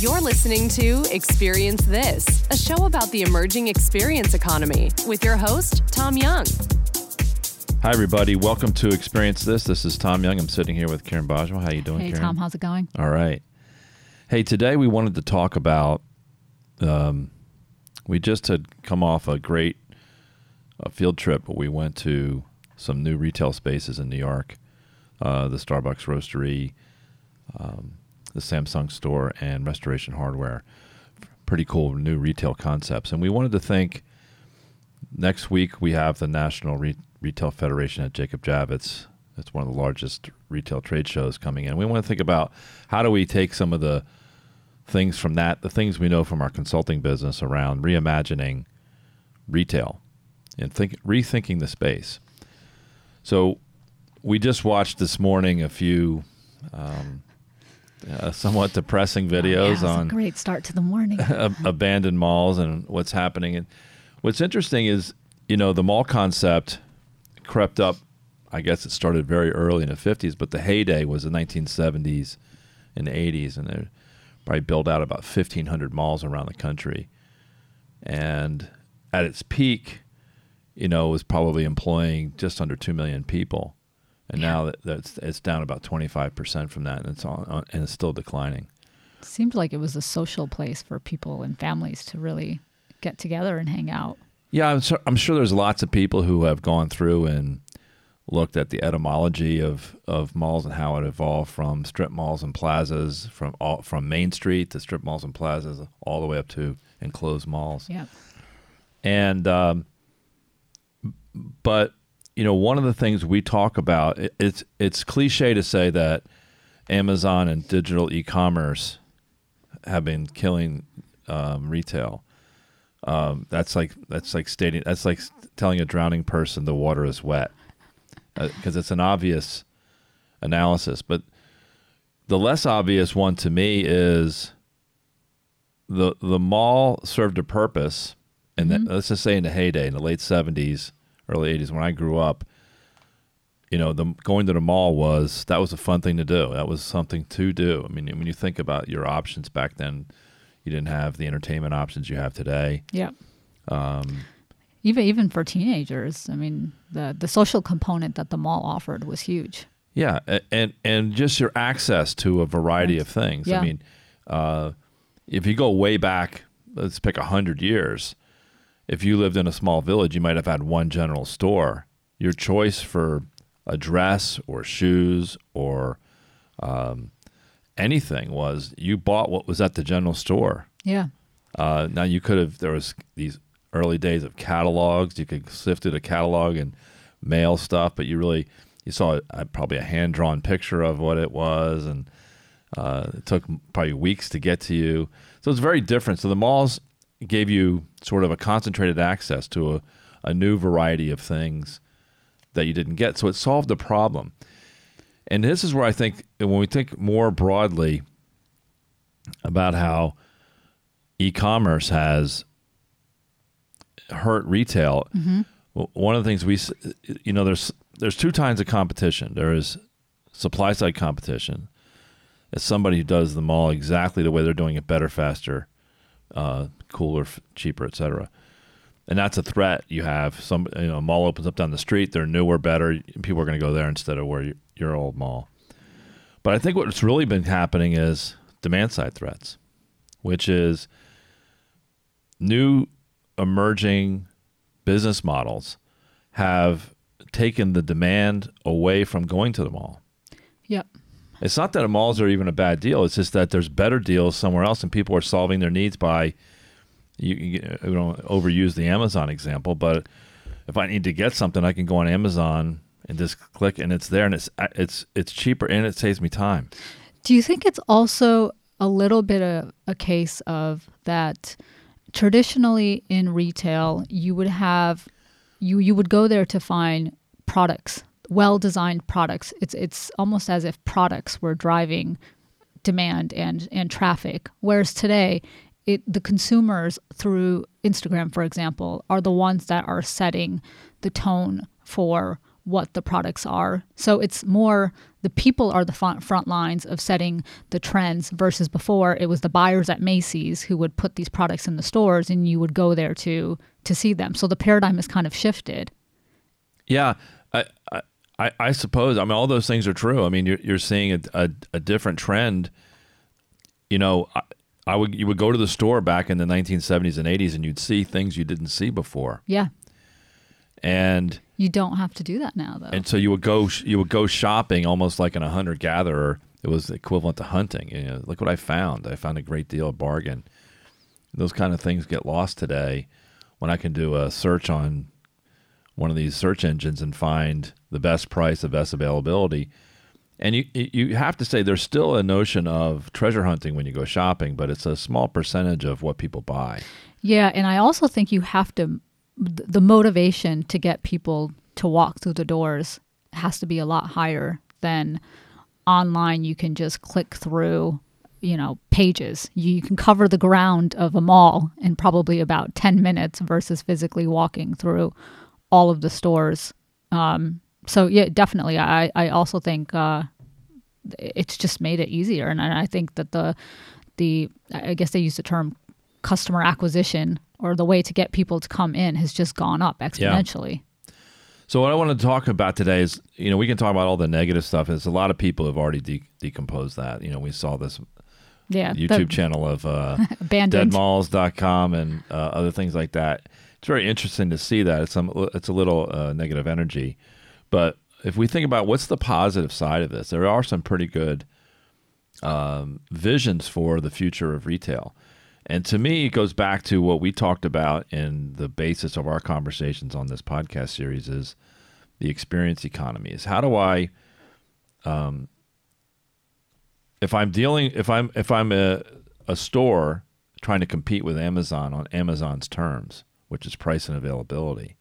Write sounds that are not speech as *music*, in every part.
You're listening to Experience This, a show about the emerging experience economy with your host, Tom Young. Hi, everybody. Welcome to Experience This. This is Tom Young. I'm sitting here with Karen Bajwa. How you doing, Hey Karen? Tom, how's it going? All right. Hey, today we wanted to talk about. Um, we just had come off a great uh, field trip. We went to some new retail spaces in New York, uh, the Starbucks Roastery, um, the Samsung store, and Restoration Hardware. Pretty cool new retail concepts. And we wanted to think. Next week we have the National Re- Retail Federation at Jacob Javits. It's one of the largest retail trade shows coming in. We want to think about how do we take some of the things from that, the things we know from our consulting business around reimagining retail and think rethinking the space. So we just watched this morning a few um, uh, somewhat depressing videos yeah, on a great start to the morning. *laughs* abandoned malls and what's happening. And what's interesting is, you know, the mall concept crept up. I guess it started very early in the 50s, but the heyday was the 1970s and 80s, and they probably built out about 1,500 malls around the country. And at its peak, you know, it was probably employing just under 2 million people. And now that that's it's down about 25% from that, and it's on, and it's still declining. It seemed like it was a social place for people and families to really get together and hang out. Yeah, I'm sure, I'm sure there's lots of people who have gone through and looked at the etymology of, of malls and how it evolved from strip malls and plazas, from all, from Main Street to strip malls and plazas, all the way up to enclosed malls. Yeah. And um, but you know, one of the things we talk about it's it's cliche to say that Amazon and digital e-commerce have been killing um, retail. Um, that's like that's like stating that's like telling a drowning person the water is wet because it's an obvious analysis. But the less obvious one to me is the the mall served a purpose, and Mm-hmm. let's just say in the heyday, in the late seventies, early eighties, when I grew up, you know, the going to the mall was that was a fun thing to do. That was something to do. I mean, when you think about your options back then, you didn't have the entertainment options you have today. Yeah. Um, Even even for teenagers, I mean, the the social component that the mall offered was huge. Yeah, and and just your access to a variety of things. I mean, uh, if you go way back, let's pick a hundred years. If you lived in a small village, you might have had one general store. Your choice for a dress or shoes or um, anything was you bought what was at the general store. Yeah. Uh, now you could have there was these early days of catalogs. You could sift through a catalog and mail stuff, but you really you saw uh, probably a hand drawn picture of what it was, and uh, it took probably weeks to get to you. So it's very different. So the malls gave you sort of a concentrated access to a, a new variety of things that you didn't get. So it solved the problem. And this is where I think when we think more broadly about how e-commerce has hurt retail. Well, One of the things we, you know, there's there's two kinds of competition. There is supply side competition. It's somebody who does the mall exactly the way they're doing it, better, faster, uh, cooler, f- cheaper, etc. And that's a threat you have. Some you know, a mall opens up down the street. They're newer, better. People are going to go there instead of where you, your old mall. But I think what's really been happening is demand side threats, which is new emerging business models have taken the demand away from going to the mall. Yep. It's not that malls are even a bad deal. It's just that there's better deals somewhere else, and people are solving their needs by you, you you uh, know overuse the Amazon example, but if I need to get something, I can go on Amazon and just click, and it's there, and it's uh, it's it's cheaper, and it saves me time. Do you think it's also a little bit of a case of that traditionally in retail you would have you you would go there to find products, well-designed products. It's it's almost as if products were driving demand and and traffic whereas today it the consumers through Instagram for example are the ones that are setting the tone for what the products are. So it's more the people are the front, front lines of setting the trends versus before it was the buyers at Macy's who would put these products in the stores and you would go there to to see them. So the paradigm has kind of shifted. Yeah, I, I, I suppose. I mean, all those things are true. I mean, you're, you're seeing a, a, a different trend. You know, I, would you would go to the store back in the 1970s and 80s, and you'd see things you didn't see before. Yeah. And you don't have to do that now, though. And so you would go you would go shopping almost like in a hunter gatherer. It was equivalent to hunting. You know, look what I found. I found a great deal of bargain. Those kind of things get lost today when I can do a search on one of these search engines and find the best price, the best availability. And you you have to say there's still a notion of treasure hunting when you go shopping, but it's a small percentage of what people buy. Yeah, and I also think you have to the motivation to get people to walk through the doors has to be a lot higher than online you can just click through you know pages you can cover the ground of a mall in probably about 10 minutes versus physically walking through all of the stores um, so yeah definitely i i also think uh, it's just made it easier and i think that the the i guess they use the term customer acquisition or the way to get people to come in has just gone up exponentially. Yeah. So what I want to talk about today is, you know, we can talk about all the negative stuff. There's a lot of people have already de- decomposed that. You know, we saw this yeah, YouTube the, channel of uh, *laughs* deadmalls.com and uh, other things like that. It's very interesting to see that. It's some it's a little uh, negative energy, but if we think about what's the positive side of this, there are some pretty good um, visions for the future of retail. And to me, it goes back to what we talked about in the basis of our conversations on this podcast series is the experience economy. Is how do I, um, if I'm dealing, if I'm if I'm a, a store trying to compete with Amazon on Amazon's terms, which is price and availability,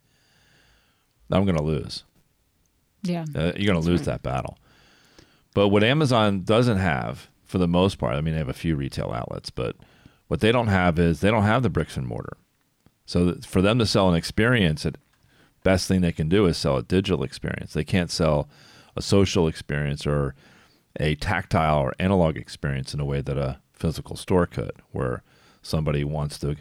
I'm going to lose. Yeah, uh, you're going to lose right. that battle. But what Amazon doesn't have, for the most part, I mean, they have a few retail outlets, but what they don't have is they don't have the bricks and mortar. So for them to sell an experience, the best thing they can do is sell a digital experience. They can't sell a social experience or a tactile or analog experience in a way that a physical store could, where somebody wants to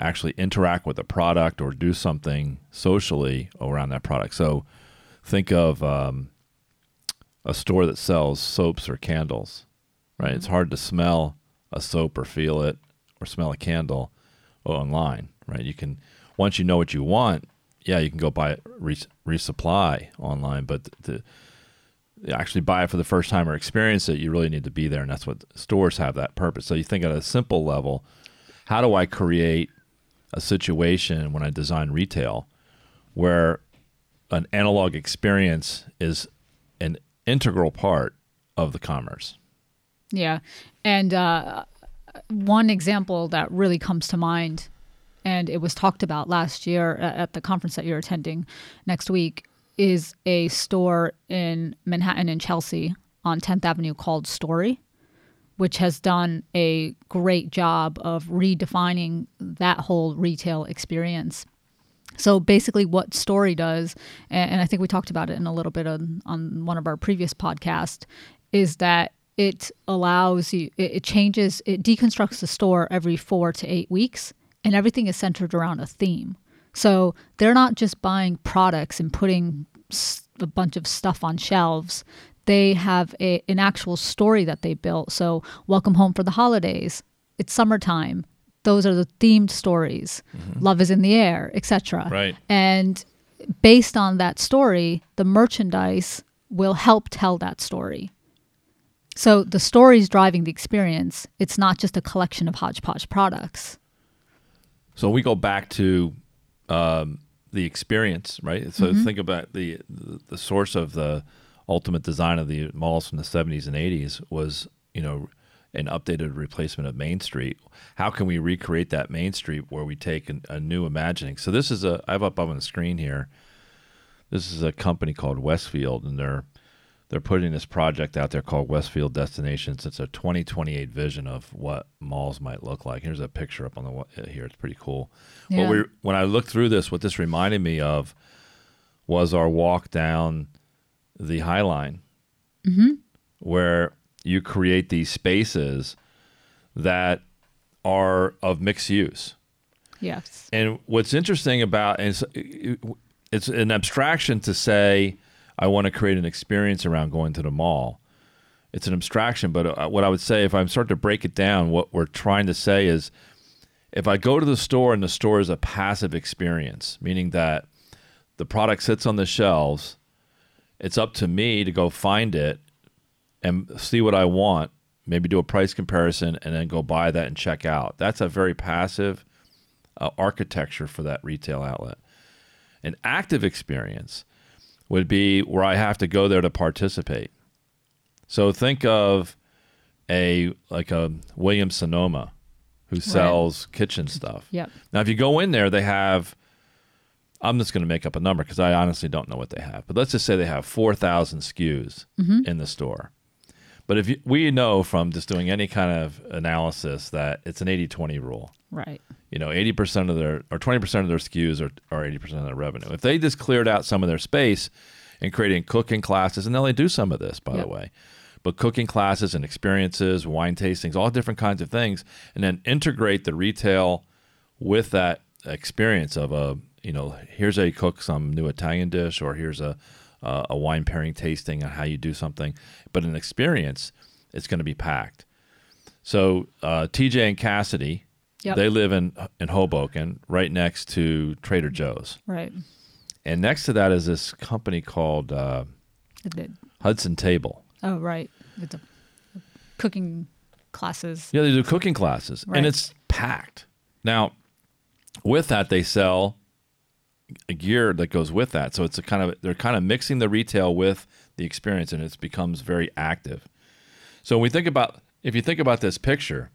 actually interact with a product or do something socially around that product. So think of um, a store that sells soaps or candles, right? Mm-hmm. It's hard to smell a soap or feel it or smell a candle online, right? You can once you know what you want, yeah, you can go buy it res- resupply online, but to actually buy it for the first time or experience it, you really need to be there, and that's what stores have that purpose. So you think at a simple level, how do I create a situation when I design retail where an analog experience is an integral part of the commerce? Yeah, and uh, one example that really comes to mind, and it was talked about last year at the conference that you're attending next week, is a store in Manhattan and Chelsea on 10th Avenue called Story, which has done a great job of redefining that whole retail experience. So basically, what Story does, and I think we talked about it in a little bit on, on one of our previous podcasts, is that it allows you it, changes it deconstructs the store every four to eight weeks and everything is centered around a theme. So they're not just buying products and putting a bunch of stuff on shelves. They have a, an actual story that they built. So welcome home for the holidays. It's summertime those are the themed stories mm-hmm. love is in the air etc right and based on that story the merchandise will help tell that story so the story is driving the experience. It's not just a collection of hodgepodge products. So we go back to um, the experience, right? So mm-hmm. think about the, the, the source of the ultimate design of the malls from the 70s and 80s was, you know, an updated replacement of Main Street. How can we recreate that Main Street where we take an, a new imagining? So this is a I have up on the screen here. This is a company called Westfield, and they're they're putting this project out there called Westfield Destinations. It's a 2028 vision of what malls might look like. Here's a picture up on the uh, here. It's pretty cool. Yeah. What we when I looked through this, what this reminded me of was our walk down the High Line, where you create these spaces that are of mixed use. Yes. And what's interesting about it's, it's an abstraction to say I want to create an experience around going to the mall. It's an abstraction, but uh, what I would say if I'm starting to break it down, what we're trying to say is if I go to the store and the store is a passive experience, meaning that the product sits on the shelves, it's up to me to go find it and see what I want, maybe do a price comparison, and then go buy that and check out. That's a very passive uh, architecture for that retail outlet. An active experience would be where I have to go there to participate. So think of a like a Williams Sonoma who sells kitchen stuff. Yep. Now, if you go in there, they have. I'm just going to make up a number because I honestly don't know what they have. But let's just say they have 4,000 SKUs in the store. But if you, we know from just doing any kind of analysis that it's an 80-20 rule. Right. You know, 80% of their or 20% of their SKUs are, are 80% of their revenue. If they just cleared out some of their space and creating cooking classes, and they do some of this, by Yep. the way, but cooking classes and experiences, wine tastings, all different kinds of things, and then integrate the retail with that experience of a, you know, here's a cook some new Italian dish, or here's a uh, a wine pairing tasting on how you do something, but an experience, it's going to be packed. So uh, TJ and Cassidy, Yep. they live in in Hoboken, right next to Trader Joe's, Right. and next to that is this company called uh, Hudson Table. Oh, right. With a cooking classes. Yeah, they do cooking classes, Right. and it's packed. Now, with that, they sell gear that goes with that. So it's a kind of they're kind of mixing the retail with the experience, and it becomes very active. So when we think about if you think about this picture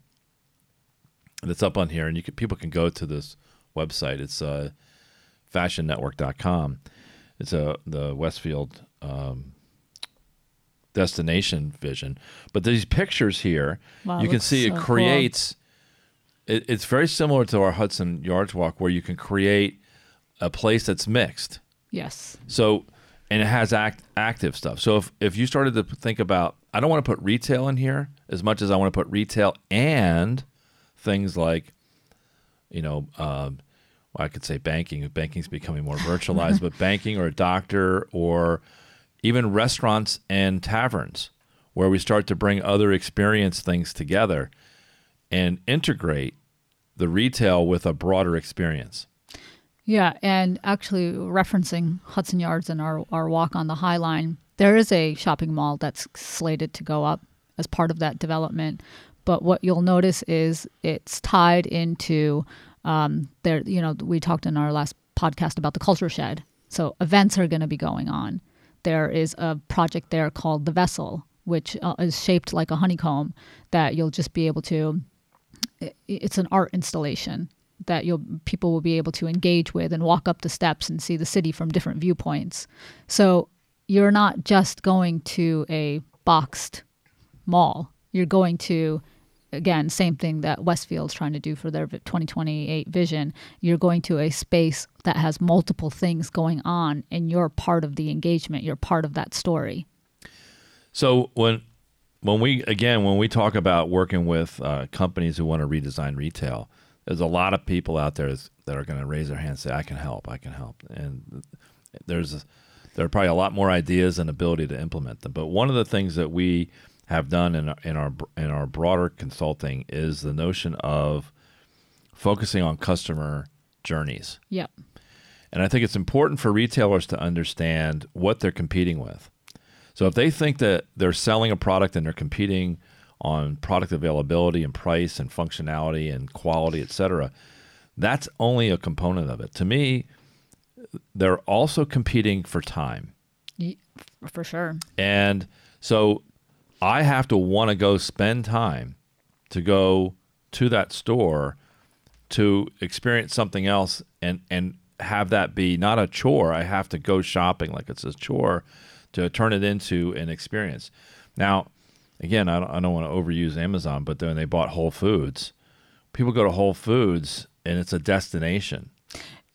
that's up on here, and you can, people can go to this website. It's uh, fashionnetwork.com. It's a the Westfield um, destination vision. But these pictures here, Wow, you can see it so cool. creates. It, it's very similar to our Hudson Yards walk, where you can create a place that's mixed. Yes. So, and it has act, active stuff. So if if you started to think about, I don't want to put retail in here as much as I want to put retail and things like, you know, um, well, I could say banking. Banking's becoming more virtualized, *laughs* but banking or a doctor or even restaurants and taverns, where we start to bring other experience things together and integrate the retail with a broader experience. Yeah, and actually referencing Hudson Yards and our, our walk on the High Line, there is a shopping mall that's slated to go up as part of that development. But what you'll notice is it's tied into um, there. You know, we talked in our last podcast about the culture shed. So events are going to be going on. There is a project there called the Vessel, which uh, is shaped like a honeycomb that you'll just be able to it's an art installation that you'll people will be able to engage with and walk up the steps and see the city from different viewpoints. So you're not just going to a boxed mall. You're going to again, same thing that Westfield's trying to do for their 2028 vision. You're going to a space that has multiple things going on and you're part of the engagement. You're part of that story. So when when we again when we talk about working with uh, companies who want to redesign retail, there's a lot of people out there that are going to raise their hand and say, "I can help, I can help," and there's there are probably a lot more ideas and ability to implement them. But one of the things that we have done in our, in our in our broader consulting is the notion of focusing on customer journeys. Yep. And I think it's important for retailers to understand what they're competing with. So if they think that they're selling a product and they're competing on product availability and price and functionality and quality, et cetera, that's only a component of it. To me, they're also competing for time. For sure. And so I have to want to go spend time to go to that store to experience something else and and have that be not a chore. I have to go shopping like it's a chore to turn it into an experience. Now, again, I don't, I don't want to overuse Amazon, but then they bought Whole Foods. People go to Whole Foods and it's a destination.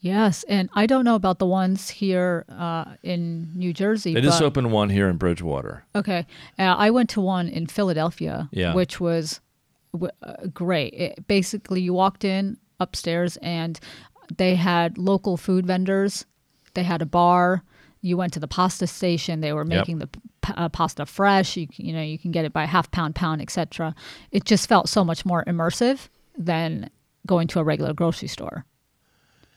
Yes, and I don't know about the ones here uh, in New Jersey. They just opened one here in Bridgewater. Okay, uh, I went to one in Philadelphia, Yeah. which was w- uh, great. It, basically, you walked in upstairs and they had local food vendors. They had a bar. You went to the pasta station. They were Yep. making the p- uh, pasta fresh. You you know you can get it by half pound, pound, etc. It just felt so much more immersive than going to a regular grocery store.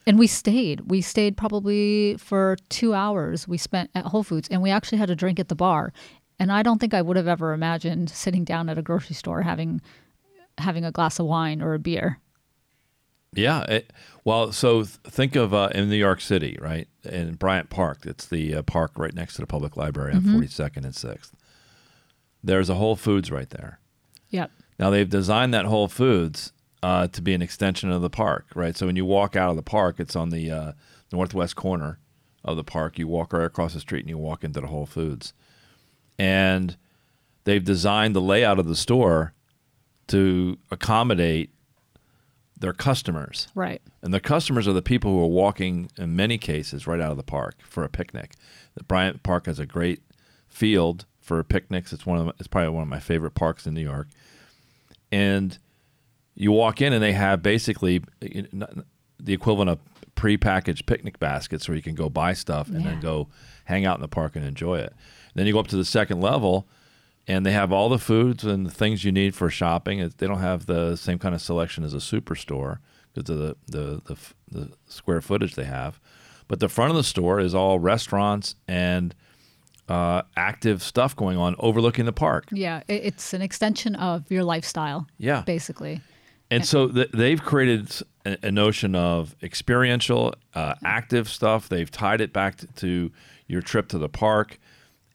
And we stayed. We stayed probably for two hours. We spent at Whole Foods, and we actually had a drink at the bar. And I don't think I would have ever imagined sitting down at a grocery store having having a glass of wine or a beer. Yeah. It, well, so th- think of uh, in New York City, right? In Bryant Park, it's the uh, park right next to the public library on 42nd and 6th. There's a Whole Foods right there. Yep. Now they've designed that Whole Foods uh, to be an extension of the park, right? So when you walk out of the park, it's on the uh, northwest corner of the park. You walk right across the street and you walk into the Whole Foods, and they've designed the layout of the store to accommodate their customers. Right. And the customers are the people who are walking, in many cases, right out of the park for a picnic. The Bryant Park has a great field for picnics. It's one of it's probably one of my favorite parks in New York. And you walk in, and they have basically the equivalent of prepackaged picnic baskets, where you can go buy stuff and Yeah. then go hang out in the park and enjoy it. then you go up to the second level, and they have all the foods and the things you need for shopping. It- They don't have the same kind of selection as a superstore because of the, the, the, the square footage they have. But the front of the store is all restaurants and uh, active stuff going on overlooking the park. Yeah. It's an extension of your lifestyle. Yeah. Basically. And so th- they've created a notion of experiential, uh, active stuff. They've tied it back t- to your trip to the park.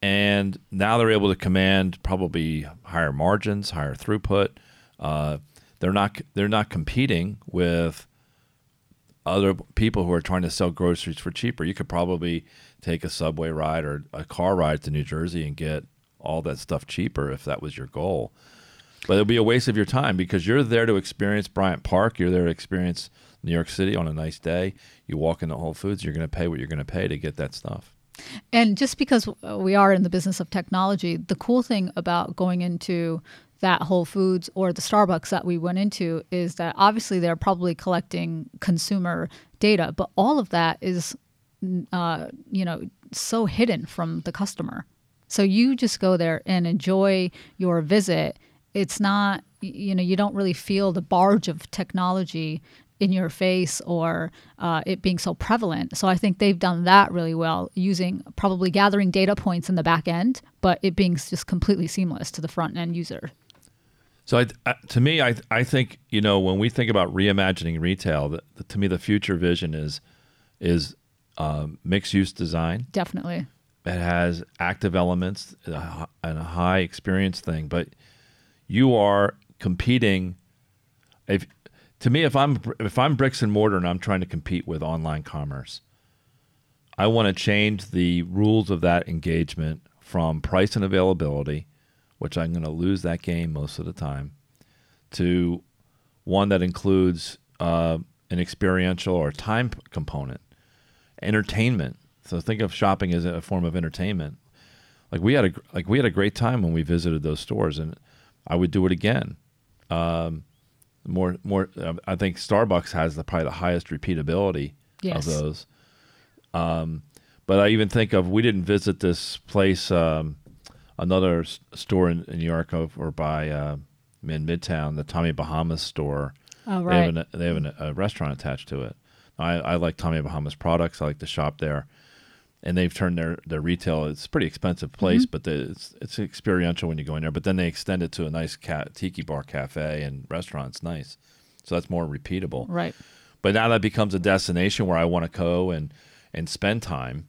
And now they're able to command probably higher margins, higher throughput. Uh, they're not they're not competing with other people who are trying to sell groceries for cheaper. You could probably take a subway ride or a car ride to New Jersey and get all that stuff cheaper if that was your goal. But it'll be a waste of your time because you're there to experience Bryant Park. You're there to experience New York City on a nice day. You walk into Whole Foods, you're going to pay what you're going to pay to get that stuff. And just because we are in the business of technology, the cool thing about going into that Whole Foods or the Starbucks that we went into is that obviously they're probably collecting consumer data, but all of that is, uh, you know, so hidden from the customer. So you just go there and enjoy your visit. It's not, you know, you don't really feel the barge of technology in your face or uh, it being so prevalent. So I think they've done that really well, using probably gathering data points in the back end, but it being just completely seamless to the front end user. So I, I, to me, I, I think you know when we think about reimagining retail, the, the, to me the future vision is is um, mixed use design. Definitely. It has active elements and a and a high experience thing, but you are competing. If to me, if I'm if I'm bricks and mortar and I'm trying to compete with online commerce, I want to change the rules of that engagement from price and availability, which I'm going to lose that game most of the time, to one that includes uh, an experiential or time component, entertainment. So think of shopping as a form of entertainment. Like we had a like we had a great time when we visited those stores, and I would do it again. Um, more more, uh, I think Starbucks has the probably the highest repeatability Yes. of those. Um, but I even think of we didn't visit this place, um, another s- store in, in New York over by uh, in Midtown, the Tommy Bahamas store. Oh, They have, right. an, they have an, a restaurant attached to it. I, I like Tommy Bahamas products. I like to shop there, and they've turned their, their retail. It's a pretty expensive place, Mm-hmm. but the, it's it's experiential when you go in there. But then they extend it to a nice ca- tiki bar cafe and restaurant. It's nice, so that's more repeatable. Right. But now that becomes a destination where I want to go and and spend time.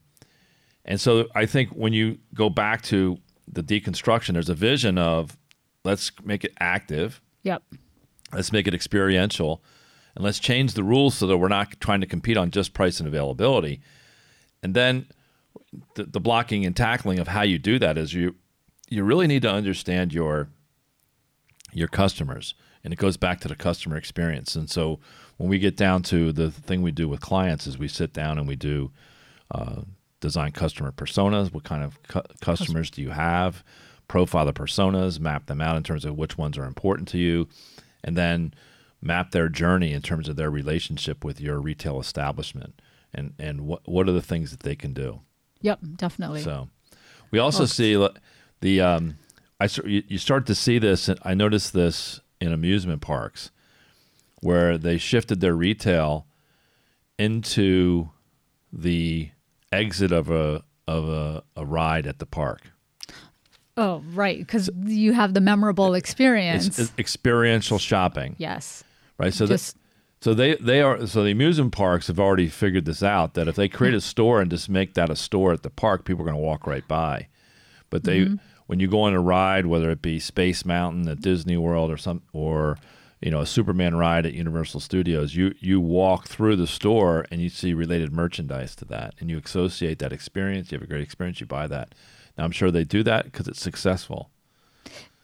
And so I think when you go back to the deconstruction, there's a vision of let's make it active, Yep. let's make it experiential, and let's change the rules so that we're not trying to compete on just price and availability. And then the, the blocking and tackling of how you do that is you you really need to understand your your customers, and it goes back to the customer experience. And so when we get down to the thing we do with clients is we sit down and we do uh, design customer personas. What kind of cu- customers do you have? Profile the personas, map them out in terms of which ones are important to you, and then map their journey in terms of their relationship with your retail establishment and and what what are the things that they can do. Yep, definitely. So we also see the um, I you start to see this. and I noticed this in amusement parks where they shifted their retail into the exit of a of a, a ride at the park. oh, right, because you have the memorable experience. It's, it's experiential shopping, yes. right? So Just- that, so they they are so the amusement parks have already figured this out that if they create a store and just make that a store at the park, people are going to walk right by. But they mm-hmm. when you go on a ride, whether it be Space Mountain at Disney World or some or you know a Superman ride at Universal Studios, you you walk through the store and you see related merchandise to that, and you associate that experience. You have a great experience. You buy that. Now I'm sure they do that because it's successful.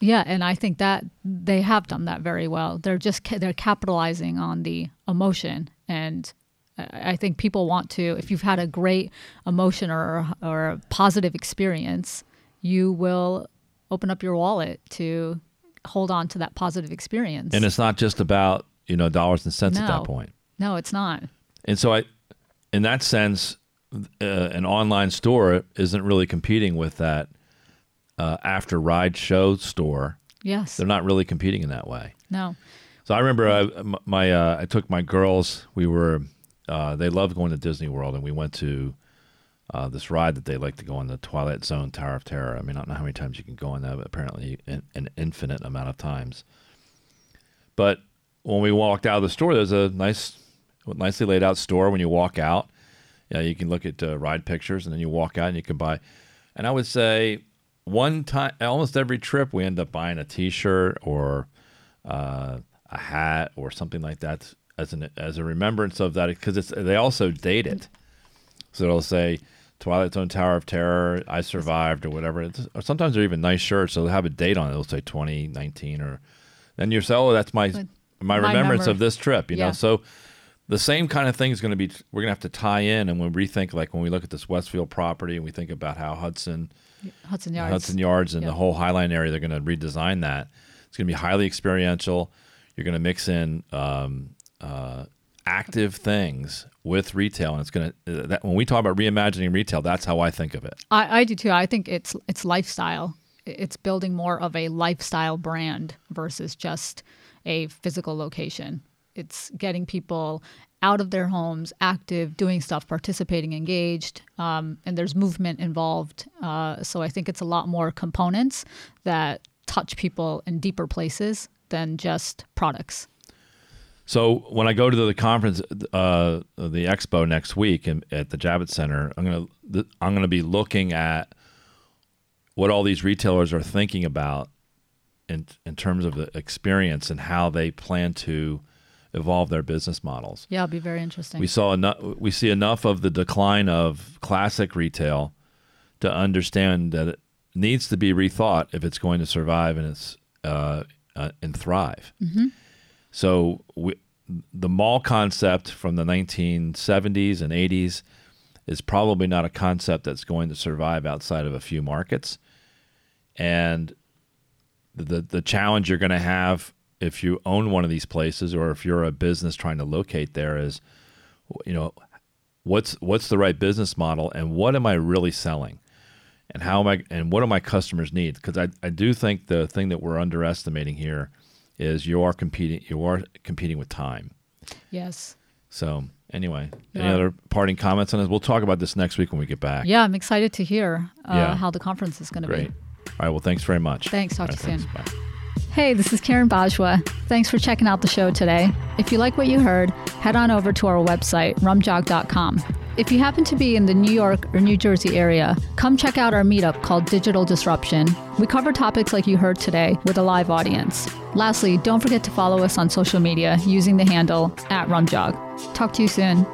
Yeah, and I think that they have done that very well. They're just ca- they're capitalizing on the emotion, and I I think people want to. If you've had a great emotion or or a positive experience, you will open up your wallet to hold on to that positive experience. And it's not just about you know dollars and cents at that point. no, it's not. And so I, in that sense, uh, an online store isn't really competing with that uh, after ride show store. Yes. They're not really competing in that way. No. So I remember I, m- my uh, I took my girls. We were uh, they loved going to Disney World, and we went to uh, this ride that they like to go on the Twilight Zone Tower of Terror. I mean, I don't know how many times you can go on that, but apparently an, an infinite amount of times. But when we walked out of the store, there's a nice, nicely laid out store. When you walk out, yeah, you can look at uh, ride pictures, and then you walk out and you can buy. And I would say one time, almost every trip, we end up buying a T-shirt or uh, a hat or something like that as an as a remembrance of that because it's they also date it. So it'll say Twilight Zone Tower of Terror, I survived or whatever. It's, or sometimes they're even nice shirts. So they'll have a date on it. It'll say 2019 or then you say, oh, that's my my my remembrance of this trip. You know, so the same kind of thing is going to be we're going to have to tie in and when we rethink like when we look at this Westfield property and we think about how Hudson Hudson Yards. Hudson Yards and Yeah. the whole Highline area, they're going to redesign that. It's going to be highly experiential. You're going to mix in um, uh, active things with retail, and it's going to. Uh, that, when we talk about reimagining retail, that's how I think of it. I, I do too. I think it's it's lifestyle. It's building more of a lifestyle brand versus just a physical location. It's getting people out of their homes, active, doing stuff, participating, engaged, um, and there's movement involved. Uh, so I think it's a lot more components that touch people in deeper places than just products. So when I go to the conference, uh, the expo next week in, at the Javits Center, I'm gonna th- I'm gonna be looking at what all these retailers are thinking about in in terms of the experience and how they plan to evolve their business models. Yeah, it'll be very interesting. We saw enough. We see enough of the decline of classic retail to understand that it needs to be rethought if it's going to survive and it's uh, uh, and thrive. So we, the mall concept from the 1970s and 80s is probably not a concept that's going to survive outside of a few markets. And the the challenge you're going to have if you own one of these places or if you're a business trying to locate there is you know what's what's the right business model and what am I really selling and how am I and what do my customers need because I, I do think the thing that we're underestimating here is you are competing you are competing with time yes. so anyway any other parting comments on this we'll talk about this next week when we get back Yeah, I'm excited to hear uh, Yeah. how the conference is going to be. all right well thanks very much Thanks. Talk All to you soon. thanks. Bye. Hey, this is Karen Bajwa. Thanks for checking out the show today. If you like what you heard, head on over to our website, rumjog.com. If you happen to be in the New York or New Jersey area, come check out our meetup called Digital Disruption. We cover topics like you heard today with a live audience. Lastly, don't forget to follow us on social media using the handle at rumjog. Talk to you soon.